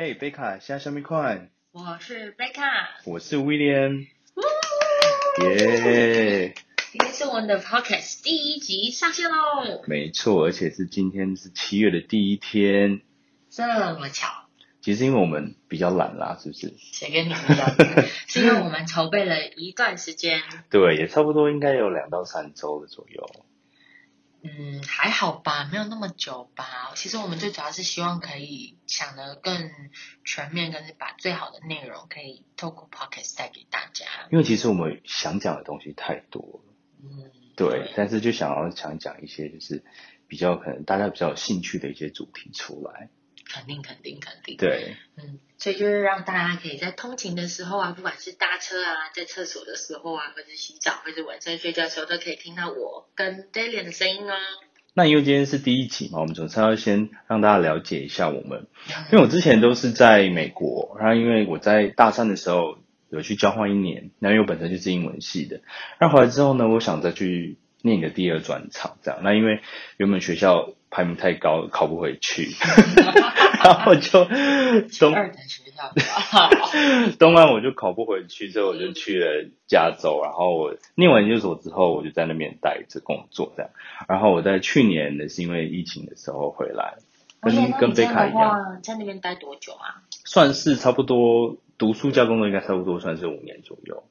嘿，贝卡，现在小米快，我是贝卡，我是 William，耶，今天是我们的 podcast 第一集上线喽，没错，而且是今天是七月的第一天，这么巧，其实因为我们比较懒啦，是不是？谁跟你比较？是因为我们筹备了一段时间，对，也差不多应该有两到三周的左右。嗯，还好吧，没有那么久吧。其实我们最主要是希望可以想得更全面，跟是把最好的内容可以透过 podcast 带给大家。因为其实我们想讲的东西太多了，嗯，对，但是就想要想讲一些就是比较可能大家比较有兴趣的一些主题出来。肯定肯定肯定。对，嗯，所以就是让大家可以在通勤的时候啊，不管是搭车啊，在厕所的时候啊，或者洗澡，或者晚上睡觉的时候，都可以听到我跟 Dalian 的声音哦。那因为今天是第一集嘛，我们总是要先让大家了解一下我们，因为我之前都是在美国，然后因为我在大三的时候有去交换一年，然后因为我本身就是英文系的，然后回来之后呢，我想再去念一个第二专场这样，那因为原本学校排名太高，考不回去，然后就东二等学校，东岸我就考不回去，所以我就去了加州。然后我念完研究所之后，我就在那边待着工作这样。然后我在去年的是因为疫情的时候回来，跟跟贝卡一样，样。在那边待多久啊？算是差不多读书加工作应该差不多算是五年左右。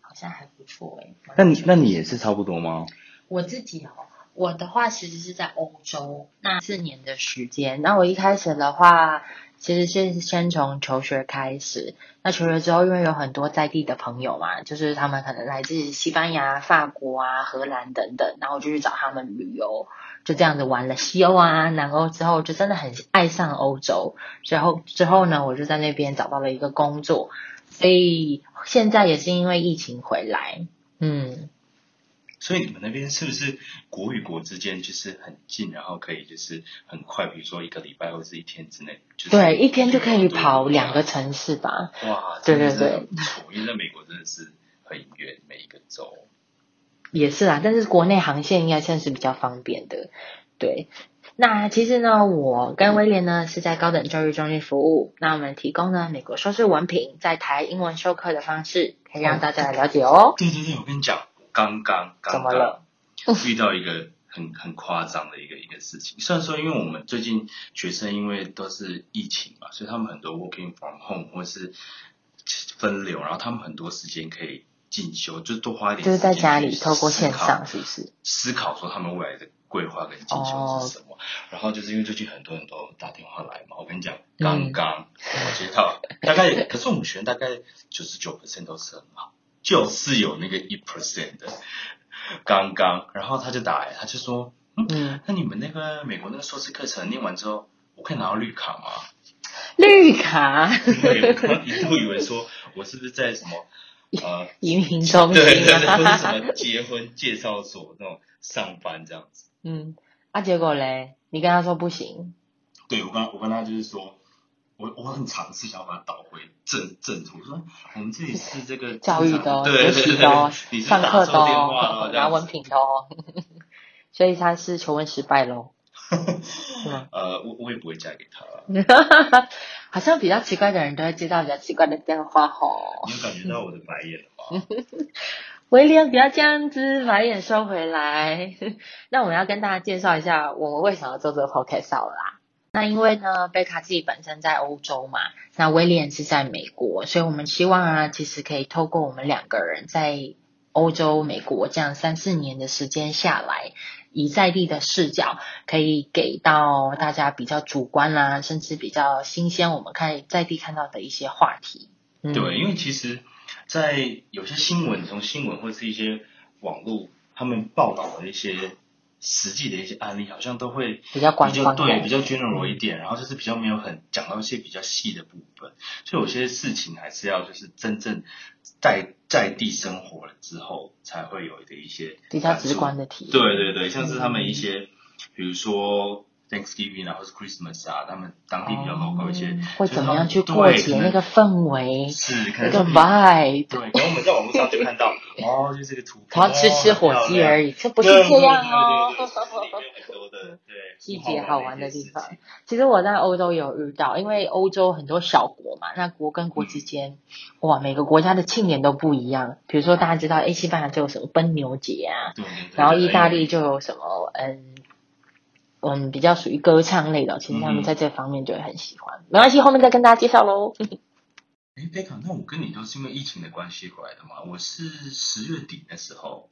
好像还不错哎。那你那你也是差不多吗？我自己哦，我的话其实是在欧洲那四年的时间。那我一开始的话，其实是先从求学开始。那求学之后，因为有很多在地的朋友嘛，就是他们可能来自西班牙、法国啊、荷兰等等，然后我就去找他们旅游，就这样子玩了西欧啊、南欧之后，就真的很爱上欧洲。之后之后呢，我就在那边找到了一个工作，所以现在也是因为疫情回来，嗯。所以你们那边是不是国与国之间就是很近，然后可以就是很快，比如说一个礼拜或者一天之内，就是对，一天就可以跑两个城市吧。哇，对对对因为在美国真的是很远，每一个州。也是啦，但是国内航线应该算是比较方便的。对，那其实呢，我跟威廉呢是在高等教育中心服务，那我们提供呢美国硕士文凭在台英文授课的方式，可以让大家来了解哦。对对对，我跟你讲，我刚刚怎刚刚遇到一个很很夸张的一个一个事情。虽然说，因为我们最近学生因为都是疫情嘛，所以他们很多 working from home 或是分流，然后他们很多时间可以进修，就多花一点就是在时间去家里透过线上，是不是？思考说他们未来的规划跟进修是什么。然后就是因为最近很多人都打电话来嘛，我跟你讲，刚刚我接到、大概，可是我们学生大概九十九 percent 都是很好，就是有那个一 percent 的刚刚，然后他就打来，他就说，嗯，嗯，那你们那个美国那个硕士课程念完之后，我可以拿到绿卡吗？绿卡对，我刚刚一度以为说我是不是在什么 呃。移民中对对对，心啊。或者什么结婚介绍所那种上班这样子。嗯，啊，结果嘞，你跟他说不行，对我刚我跟他就是说，我我很尝试想要把它倒回正正途，说我们这里是这个教育的哦，对对学的上课的拿文凭的哦，所以他是求婚失败喽，是吗？呃，我我也不会嫁给他了。好像比较奇怪的人都会接到比较奇怪的电话吼。你有感觉到我的白眼了吗？威廉，不要这样子，把眼收回来。那我们要跟大家介绍一下，我们为什么要做这个 podcast 啦。那因为呢，贝卡自己本身在欧洲嘛，那威廉是在美国，所以我们希望啊，其实可以透过我们两个人在欧洲、美国这样三四年的时间下来，以在地的视角，可以给到大家比较主观啦、甚至比较新鲜，我们看在地看到的一些话题。嗯、对，因为其实，在有些新闻，从新闻或是一些网络他们报道的一些实际的一些案例，好像都会比较官方的对比较 general 一点，然后就是比较没有很讲到一些比较细的部分，所以有些事情还是要就是真正在在地生活了之后，才会有的一些比较直观的体验。对对对，像是他们一些，比如说 Thanksgiving 啊，或是 Christmas 啊，他们当地比较 local 一些，哦会怎么样去对过节那个氛围，是可那个能是 vibe，对，然后我们在网络上就看到，哦，就是这个图片，然后吃吃火鸡而已，已，这不是这样哦。有很多的，对，细节好玩的地方。其实我在欧洲有遇到，因为欧洲很多小国嘛，那国跟国之间，哇，每个国家的庆典都不一样。比如说大家知道，诶，西班牙就有什么奔牛节啊，对对对然后意大利就有什么，嗯。嗯，比较属于歌唱类的，其实他们嗯在这方面就会很喜欢。没关系，后面再跟大家介绍喽。哎，贝卡，那我跟你都是因为疫情的关系回来的嘛？我是十月底的时候，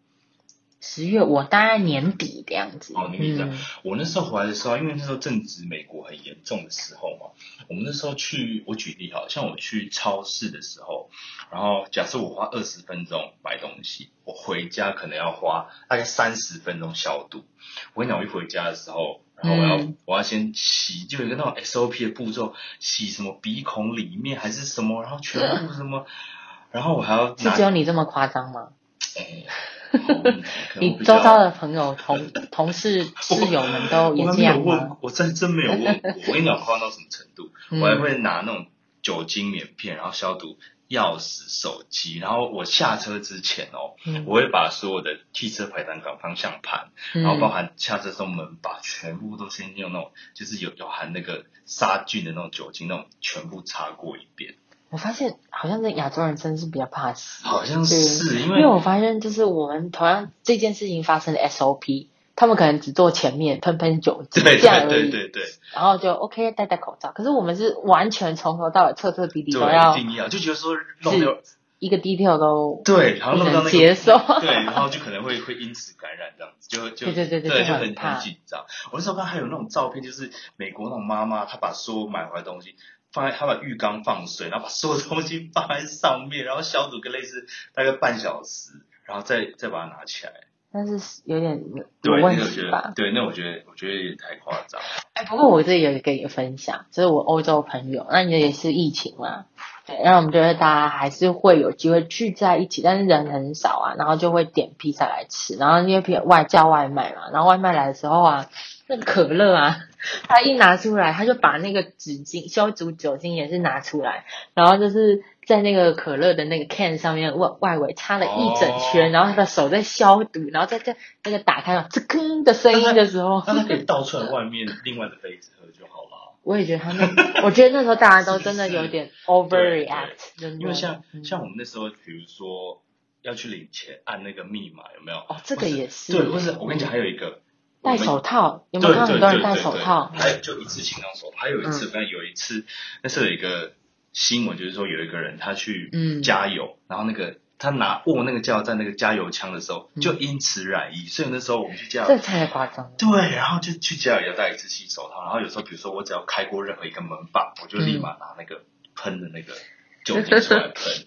十月我大概年底的样子。哦年底这样嗯我那时候回来的时候，因为那时候正值美国很严重的时候嘛，我们那时候去，我举例好，像我去超市的时候，然后假设我花二十分钟买东西，我回家可能要花大概三十分钟消毒。我跟你讲，我一回家的时候，然后我要、嗯我要先洗，就有一个那种 SOP 的步骤，洗什么鼻孔里面还是什么，然后全部什么，然后我还要拿是只有你这么夸张吗？哎 你周遭的朋友、同同事、室友们都也我还没有这样吗？问，我真真没有问过。我跟你讲，夸张到什么程度？嗯我还会拿那种酒精棉片，然后消毒钥匙、手机，然后我下车之前哦，嗯。我会把所有的汽车排挡杆、方向盘，然后包含下车时候门把，全部都先用那种就是有有含那个杀菌的那种酒精，那种全部擦过一遍。我发现好像这亚洲人真的是比较怕死，好像是因为因为我发现就是我们同样这件事情发生的 SOP，他们可能只做前面喷喷酒精对这样而已，对对对对，然后就 OK 戴戴口罩。可是我们是完全从头到尾彻彻底底都对，要一定要就觉得说弄掉一个 detail 都对，然后弄到那个不能接受 对，然后就可能会会因此感染这样子，就就对对对对对，就很就很很紧张。我那时候看还有那种照片，就是美国那种妈妈，她把所有买回来的东西放在，她把浴缸放水，然后把所有东西放在上面，然后消毒个类似大概半小时，然后再再把它拿起来。但是有点有对，问那我觉得题吧。对，那我觉得我觉得有点太夸张。哎，不过我这里有跟你分享，就是我欧洲朋友，那你也是疫情嘛，对，然后我们觉得大家还是会有机会聚在一起，但是人很少啊，然后就会点披萨来吃，然后因为披外叫外卖嘛，然后外卖来的时候啊，那个可乐啊，他一拿出来，他就把那个纸巾消毒酒精也是拿出来，然后就是在那个可乐的那个 can 上面外外围擦了一整圈，哦然后他的手在消毒，然后在在那个打开了吱吭的声音的时候，那他可以倒出来外面另外的杯子喝就好了。我也觉得他那，我觉得那时候大家都真的有点 overreact，真的。因为像嗯像我们那时候，比如说要去领钱，按那个密码有没有？哦，这个也是对，或是我跟你讲，还有一个戴手套，有没对有看很多人戴手套？还有就一次性那种手套。还有一次，嗯我看有一次，那时候有一个新闻，就是说有一个人他去嗯加油，然后那个他拿握那个加油站那个加油枪的时候，嗯就因此染疫。所以那时候我们去加油，这太夸张了。对，然后就去加油要戴一次性手套。然后有时候比如说我只要开过任何一个门把，我就立马拿那个喷的那个酒精 出来喷。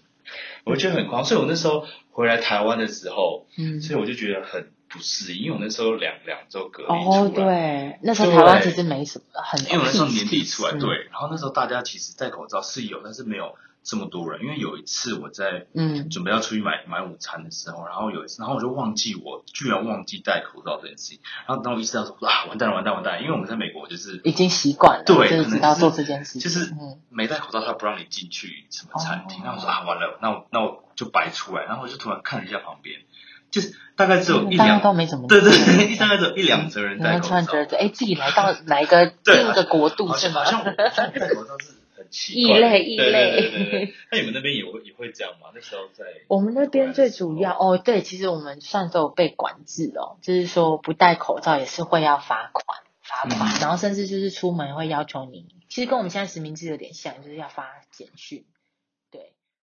我觉得很狂，所以我那时候回来台湾的时候，嗯，所以我就觉得很不适应，因为我那时候两两周隔离哦，出来，对，那时候台湾其实没什么，很因为我那时候年底出来，嗯 对，然后那时候大家其实戴口罩是有，但是没有这么多人。因为有一次我在嗯准备要出去买买午餐的时候，然后有一次，然后我就忘记我居然忘记戴口罩这件事情，然后当我意识到说啊完蛋了完蛋完蛋了，因为我们在美国就是已经习惯了，对，就是可能知道做这件事情，就是嗯没戴口罩，他不让你进去什么餐厅。哦然后我说啊，完了，那我那我就白出来。然后我就突然看了一下旁边，就是大概只有一两，都没怎么对对对，大概只有一两则人然后戴口罩。突然觉得，哎，自己来到哪一个另一个国度好是吗？像好像我好像戴口罩是很奇怪，异类异对类那你们那边也会也会这样吗？那时候在我们那边最主要哦，对，其实我们算是有被管制哦，就是说不戴口罩也是会要罚款，罚款，嗯然后甚至就是出门会要求你，其实跟我们现在实名制有点像，就是要发简讯。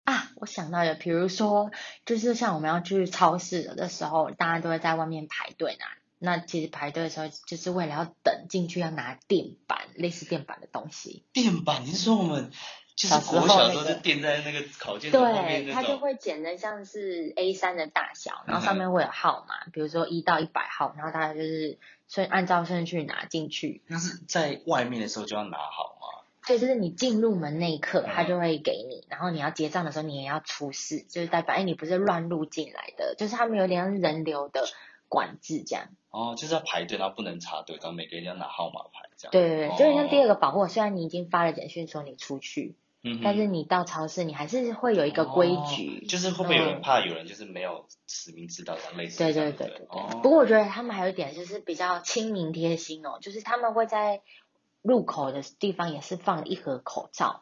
对啊，我想到了，比如说，就是像我们要去超市的时候，大家都会在外面排队拿。那其实排队的时候，就是为了要等进去要拿垫板，类似垫板的东西。垫板，你是说我们就是小时候国小时候垫在那个烤件后面对，它就会剪的像是 A 三的大小，然后嗯上面会有号码，比如说一到一百号，然后大家就是顺按照顺序拿进去。那是在外面的时候就要拿好吗？所以就是你进入门那一刻，嗯他就会给你，然后你要结账的时候你也要出示，就是代表哎你不是乱入进来的，就是他们有点像人流的管制这样。哦，就是要排队，然后不能插队，然后每个人要拿号码牌这样。对对对，哦就很像第二个保护。虽然你已经发了简讯说你出去，嗯但是你到超市，你还是会有一个规哦矩。就是会不会有人嗯怕有人就是没有实名制到这样类似对对对对对。哦不过我觉得他们还有一点就是比较亲民贴心哦，就是他们会在入口的地方也是放一盒口罩，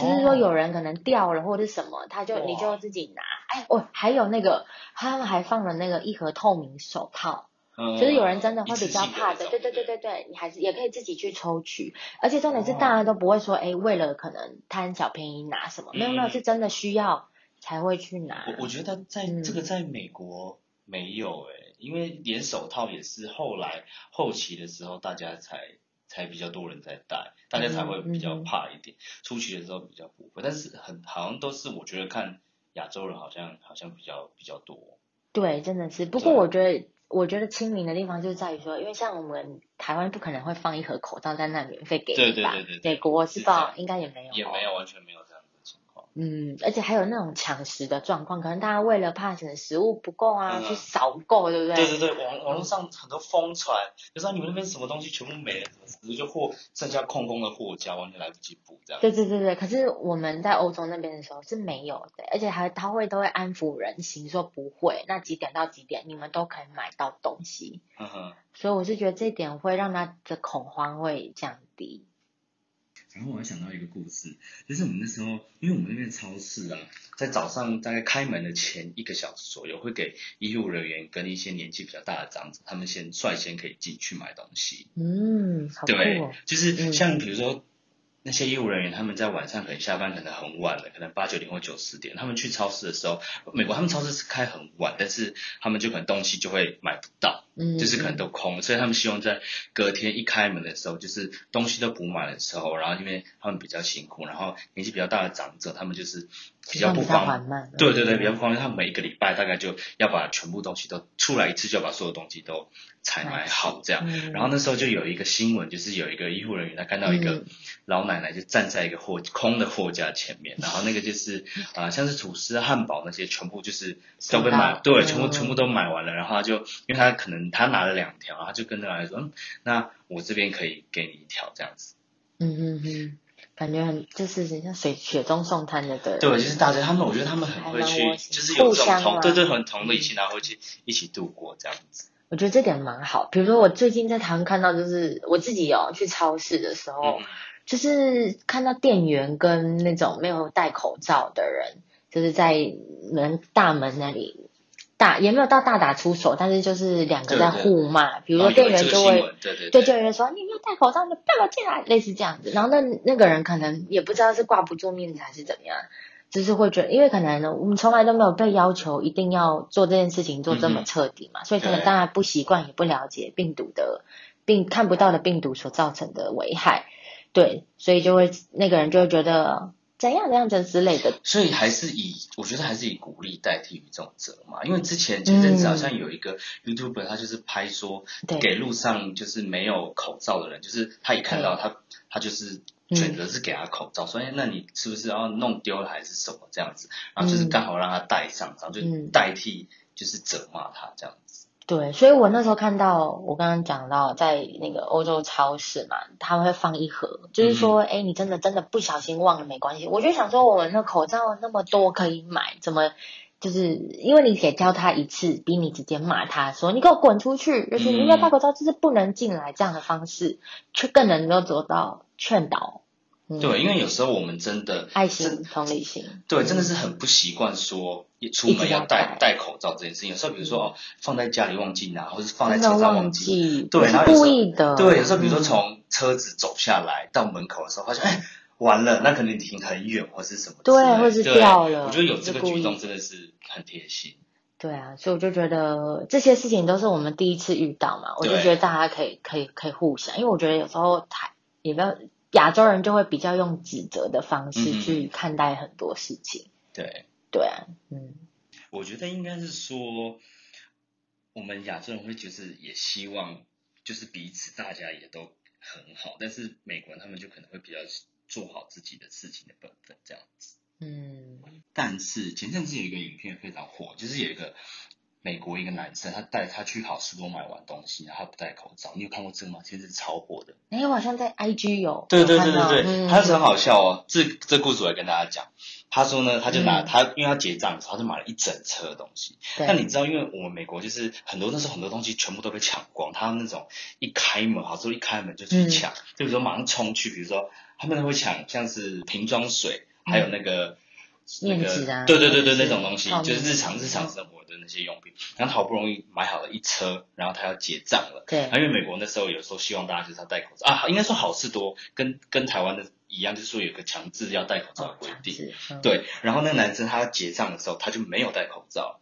就是说有人可能掉了或者是什么，他就你就自己拿。哎，哦，还有那个他们还放了那个一盒透明手套。嗯。就是有人真的会比较怕的，对对对对对，你还是也可以自己去抽取，而且重点是大家都不会说，哎，为了可能贪小便宜拿什么，没有没有，嗯是真的需要才会去拿。我我觉得在嗯。这个在美国没有诶、因为连手套也是后来后期的时候大家才才比较多人在戴，大家才会比较怕一点，初期的时候比较不会，但是很好像都是我觉得看亚洲人好像好像比较比较多，对，真的是。不过我觉得，我觉得亲民的地方就是在于说，因为像我们台湾不可能会放一盒口罩在那免费给对你吧？对对对对美国是吧？应该也没有，也没。有完全没有。嗯，而且还有那种抢食的状况，可能大家为了怕可能食物不够啊，嗯去扫购，对不对？对对对，网网络上很多疯传，就说你们那边什么东西全部没了，什么食物就货剩下空空的货架，完全来不及补这样。对对对对，可是我们在欧洲那边的时候是没有的，而且还他会都会安抚人心，说不会，那几点到几点你们都可以买到东西，嗯哼。所以我是觉得这一点会让他的恐慌会降低。然后我还想到一个故事，就是我们那时候，因为我们那边超市啊，在早上大概开门的前一个小时左右，会给医护人员跟一些年纪比较大的长者，他们先率先可以进去买东西。嗯，对哦。，就是像比如说。那些医务人员他们在晚上可能下班可能很晚了，可能八九点或九十点，他们去超市的时候，美国他们超市是开很晚，但是他们就可能东西就会买不到，嗯，就是可能都空，所以他们希望在隔天一开门的时候，就是东西都补满的时候，然后因为他们比较辛苦，然后年纪比较大的长者，他们就是比较不方，便。对对对，比较不方便，他每一个礼拜大概就要把全部东西都出来一次，就要把所有东西都采买好这样。嗯然后那时候就有一个新闻，就是有一个医护人员，他看到一个嗯老奶奶就站在一个货空的货架前面，然后那个就是啊、呃像是吐司、汉堡那些全部就是都被买对，嗯全部全部都买完了。然后他就因为他可能他拿了两条，然后他就跟那个奶奶说，嗯，那我这边可以给你一条这样子。嗯嗯嗯，感觉很就是像水雪中送炭的对。对，就是大家他们，我觉得他们很会去就是有这种同对对很同理心，然后会去一起度过这样子。我觉得这点蛮好。比如说我最近在台湾看到，就是我自己有去超市的时候，嗯就是看到店员跟那种没有戴口罩的人，就是在门大门那里大也没有到大打出手，但是就是两个在互骂。比如说店员就会对对对，就有人说你没有戴口罩，你不要进来，类似这样子。然后那那个人可能也不知道是挂不住面子还是怎么样，就是会觉得，因为可能呢，我们从来都没有被要求一定要做这件事情做这么彻底嘛，所以可能对。当然不习惯，也不了解病毒的病看不到的病毒所造成的危害，对，所以就会那个人就会觉得怎样怎样怎之类的，所以还是以我觉得还是以鼓励代替于这种责骂，因为之前前阵子好像有一个 YouTuber，他就是拍说对。给路上就是没有口罩的人，就是他一看到他他就是选择是给他口罩，所以那你是不是要弄丢了还是什么这样子，然后就是刚好让他戴上，然后就嗯。代替就是责骂他这样子。对，所以我那时候看到，我刚刚讲到在那个欧洲超市嘛，他们会放一盒，就是说，哎、你真的真的不小心忘了没关系。我就想说，我们的口罩那么多可以买，怎么就是因为你给教他一次，比你直接骂他说你给我滚出去，就是你没有戴口罩就是不能进来这样的方式，却更能够做到劝导。嗯、对，因为有时候我们真的爱心、同理心。对，真的是很不习惯说一出门要戴戴口罩这件事情。有时候比如说哦，放在家里忘记拿，或者是放在车上忘记。记，对，然后有时候故意的。对，有时候比如说嗯从车子走下来到门口的时候，发现哎完了，那可能停很远或是什么之对，或是掉了我觉得有这个举动真的是很贴心。对啊，所以我就觉得这些事情都是我们第一次遇到嘛，我就对觉得大家可以可以可以互相，因为我觉得有时候台也不要亚洲人就会比较用指责的方式嗯去看待很多事情。对，对啊，嗯，我觉得应该是说，我们亚洲人会就是也希望就是彼此大家也都很好，但是美国人他们就可能会比较做好自己的事情的本分这样子。嗯，但是前阵子有一个影片非常火，就是有一个美国一个男生，他带他去好市多买完东西，然后他不戴口罩。你有看过这个吗？其实是超火的。哎，我好像在 IG 有。对对对对对，嗯他是很好笑哦。这这故事我也跟大家讲。他说呢，他就拿嗯他，因为他结账的时候，他就买了一整车的东西。对那你知道，因为我们美国就是很多那时候很多东西全部都被抢光，他那种一开门，好说一开门就去嗯抢，就比如说马上冲去，比如说他们会抢像是瓶装水，还有那个。那面纸啊个，对对对对，那种东西就是日常日常生活的那些用品。然后他好不容易买好了一车，然后他要结账了。对啊，因为美国那时候有时候希望大家就是要戴口罩啊，应该说好事多跟跟台湾的一样，就是说有个强制要戴口罩的规定。对，然后那个男生他结账的时候他就没有戴口罩，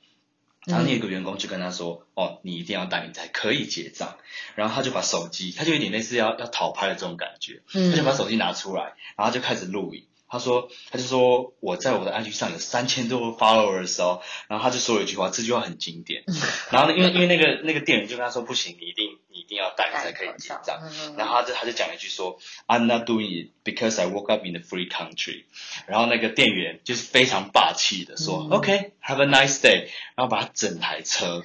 然后那个员工就跟他说：“哦，你一定要戴，你才可以结账。”然后他就把手机，他就有点类似要要讨拍的这种感觉，嗯他就把手机拿出来，然后就开始录影。他说，他就说我在我的 IG 上有三千多个 follower 的时候，然后他就说了一句话，这句话很经典。然后呢，因为因为那个那个店员就跟他说，不行，你一定你一定要戴，才可以结账。嗯然后他就他就讲了一句说，I'm not doing it because I woke up in a free country。然后那个店员就是非常霸气的说、嗯 OK，have a nice day，然后把他整台车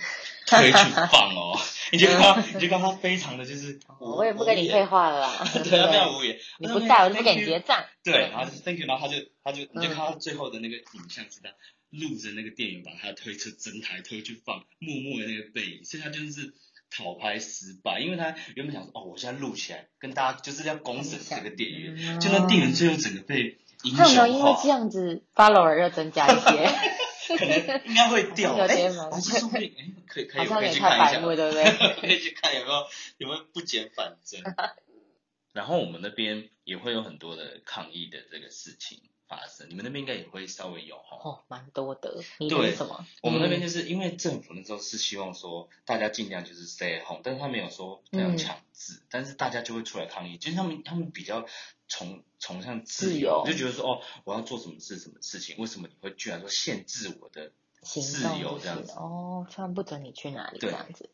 推去放哦，你就看到你就看到他非常的就是无，我也不跟你废话了啦 对，他非常无语，你不在我就不给你结账。对，然后就是 thank you，然后他就他就你就看到最后的那个影像是他录着那个店员把他的推车整台推去放，默默的那个背影，所以他就是讨拍失败，因为他原本想说哦，我现在录起来跟大家就是要公审这个店员，嗯就那店员最后整个被英他有没有因为这，样子 follower 又增加一些？可能应该会掉，有哎点蛮，还是说不定哎，可以可以可以去看一下，目对不对？可以去看有没有有没有不减反增。然后我们那边也会有很多的抗议的这个事情发生，你们那边应该也会稍微有哈。哦，蛮多的。对什么？我们那边嗯就是因为政府那时候是希望说大家尽量就是 stay home，但是他没有说这样嗯强制，但是大家就会出来抗议，就是他们他们比较崇崇尚自自由就觉得说哦，我要做什么事什么事情，为什么你会居然说限制我的自由这样子？哦，突然不准你去哪里这对样子。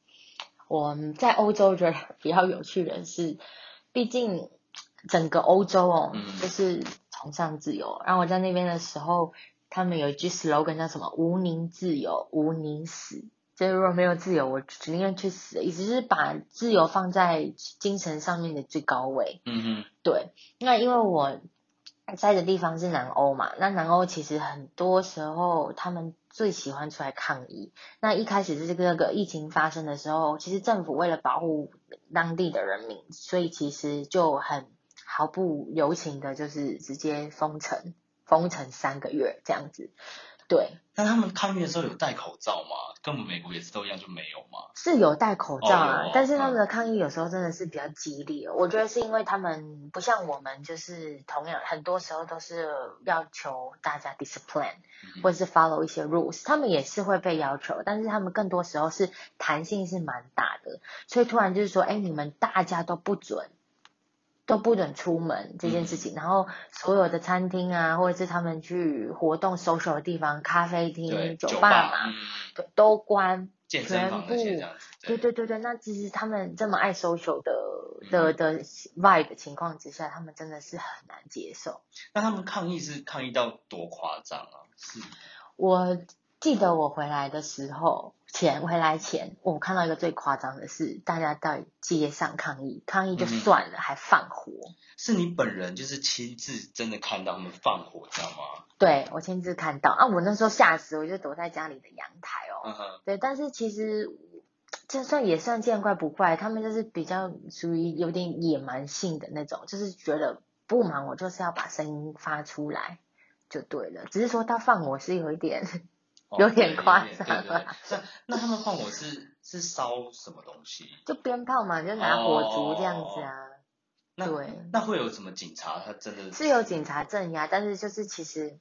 我们在欧洲觉得比较有趣的是，毕竟整个欧洲哦，嗯就是崇尚自由。然后我在那边的时候，他们有一句 slogan 叫什么“无宁自由，无宁死”。就是如果没有自由，我宁愿去死。意思是把自由放在精神上面的最高位。嗯哼，对，那因为我在的地方是南欧嘛，那南欧其实很多时候他们最喜欢出来抗议。那一开始是这个个疫情发生的时候，其实政府为了保护当地的人民，所以其实就很毫不留情的，就是直接封城，封城三个月这样子。对，那他们抗议的时候有戴口罩吗？跟我们美国也是都一样就没有吗？是有戴口罩啊，但是他们的抗议有时候真的是比较激烈。我觉得是因为他们不像我们，就是同样很多时候都是要求大家 discipline 嗯或者是 follow 一些 rules，他们也是会被要求，但是他们更多时候是弹性是蛮大的，所以突然就是说，哎，你们大家都不准。都不准出门这件事嗯。情，然后所有的餐厅啊，或者是他们去活动 social 的地方，咖啡对，厅、酒酒吧嘛，嗯，都关，健身房那些全部对对。对对，那其实他们这么爱 social 的的的 vibe 的情况之下，他们真的是很难接受。那他们抗议是抗议到多夸张啊？是我记得我回来的时候，前回来前，我看到一个最夸张的是，大家在街上抗议，抗议就算了，还放火。是你本人就是亲自真的看到他们放火，知道吗？对我亲自看到啊，我那时候吓死，我就躲在家里的阳台哦。嗯哼，对，但是其实就算也算见怪不怪，他们就是比较属于有点野蛮性的那种，就是觉得不忙我就是要把声音发出来就对了。只是说他放火是有一点，哦有点对夸张对对那那他们放火是是烧什么东西？就鞭炮嘛，就拿火烛这样子啊。那对那会有什么警察？他真的是有警察镇压，但是就是其实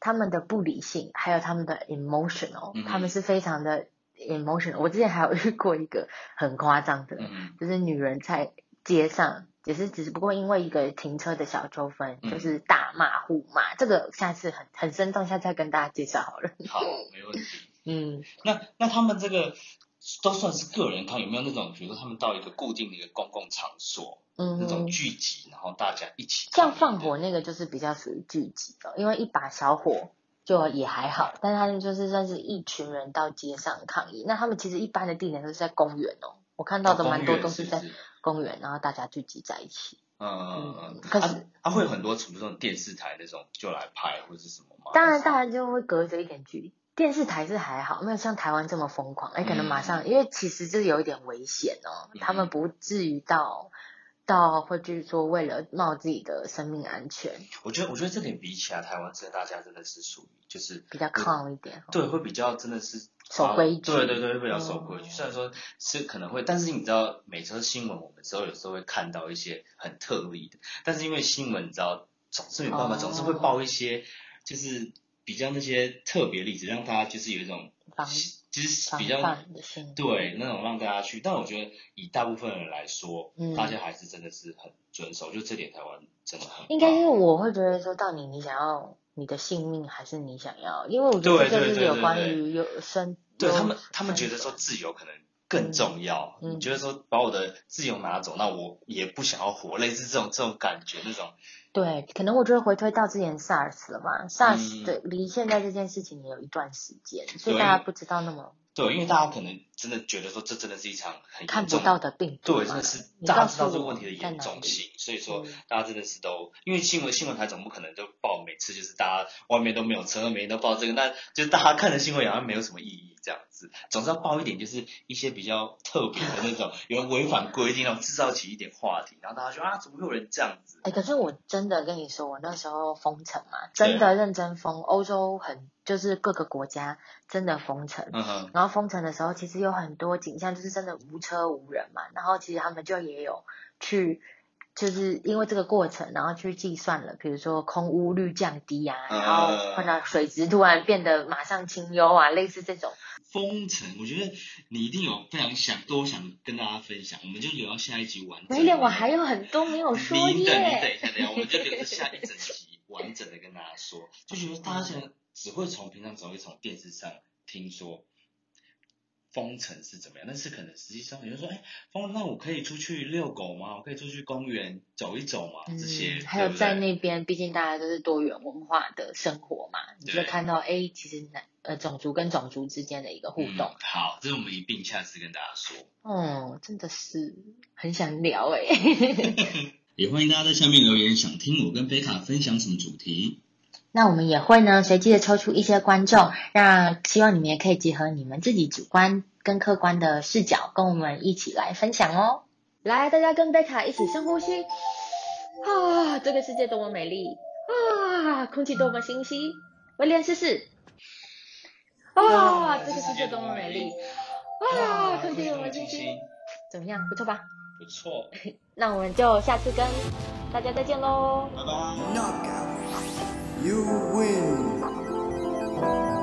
他们的不理性，还有他们的 emotional，、嗯他们是非常的 emotional。我之前还有遇过一个很夸张的，嗯就是女人在街上，也是只是不过因为一个停车的小纠纷，嗯就是大骂互骂。这个下次很很生动，下次再跟大家介绍好了。好，没问题。嗯，那那他们这个都算是个人抗，有没有那种比如说他们到一个固定的一个公共场所，嗯那种聚集，然后大家一起像放火那个就是比较属于聚集的，因为一把小火就也还好，但是他们就是算是一群人到街上抗议。那他们其实一般的地点都是在公园哦，我看到的蛮多都是在公园，然后大家聚集在一起。嗯嗯嗯。可是他会有很多什么这种电视台那种就来拍或者是什么吗？当然，大家就会隔着一点距离。电视台是还好，没有像台湾这么疯狂。哎，可能马上，因为其实这有一点危险哦，他们不至于到。到会就是说为了冒自己的生命安全，我觉得我觉得这点比起来，台湾真的大家真的是属于就是比较抗一点，对，会比较真的是守规矩，对对对，会比较守规矩。虽然说是可能会，但是你知道，每则新闻我们之后有时候会看到一些很特例的，但是因为新闻你知道总是没办法，总是会报一些就是比较那些特别例子，让大家就是有一种。就是比较对那种让大家去，但我觉得以大部分人来说，大家还是真的是很遵守，就这点台湾真的很。应该因为我会觉得说，到你你想要你的性命，还是你想要？因为我觉得这是有关于有生，对他们他们觉得说自由可能更重要。你觉得说把我的自由拿走，那我也不想要活，类似这种这种感觉那种。对，可能我觉得回推到之前 SARS 了嘛，SARS 对离现在这件事情也有一段时间，所以大家不知道那么。对，因为大家可能真的觉得说，这真的是一场很看不到的病毒，对，真的是大家知道这个问题的严重性，所以说大家真的是都，因为新闻新闻台总不可能就报每次就是大家外面都没有车，每天都报这个，那就是大家看的新闻好像没有什么意义这样子，总是要报一点就是一些比较特别的那种，有人违反规定，然后制造起一点话题，然后大家说啊，怎么会有人这样子？哎，可是我真的跟你说，我那时候封城嘛，真的认真封，欧洲很。就是各个国家真的封城，然后封城的时候，其实有很多景象就是真的无车无人嘛。然后其实他们就也有去，就是因为这个过程，然后去计算了，比如说空污率降低啊，然后看到水质突然变得马上清幽啊，类似这种。封城，我觉得你一定有非常想多想跟大家分享，我们就留到下一集完。没有，我还有很多没有说耶。你等，你等一下，等一下我们就留着下一整集完整的跟大家说，就觉得大家现在。只会从平常只会从电视上听说封城是怎么样，但是可能实际上有人说，哎，封那我可以出去遛狗吗？我可以出去公园走一走吗？这些还有在那边，毕竟大家都是多元文化的生活嘛，你就看到，哎，其实呃种族跟种族之间的一个互动。好，这是我们一并下次跟大家说。嗯，真的是很想聊哎。也欢迎大家在下面留言，想听我跟贝卡分享什么主题。那我们也会呢，随机的抽出一些观众，让希望你们也可以结合你们自己主观跟客观的视角，跟我们一起来分享哦。来，大家跟贝卡一起深呼吸，啊，这个世界多么美丽啊，空气多么清晰，威廉试试，啊，这个世界多么美丽啊，空气多么清晰，怎么样？不错吧？不错。那我们就下次跟大家再见喽，拜拜。You win.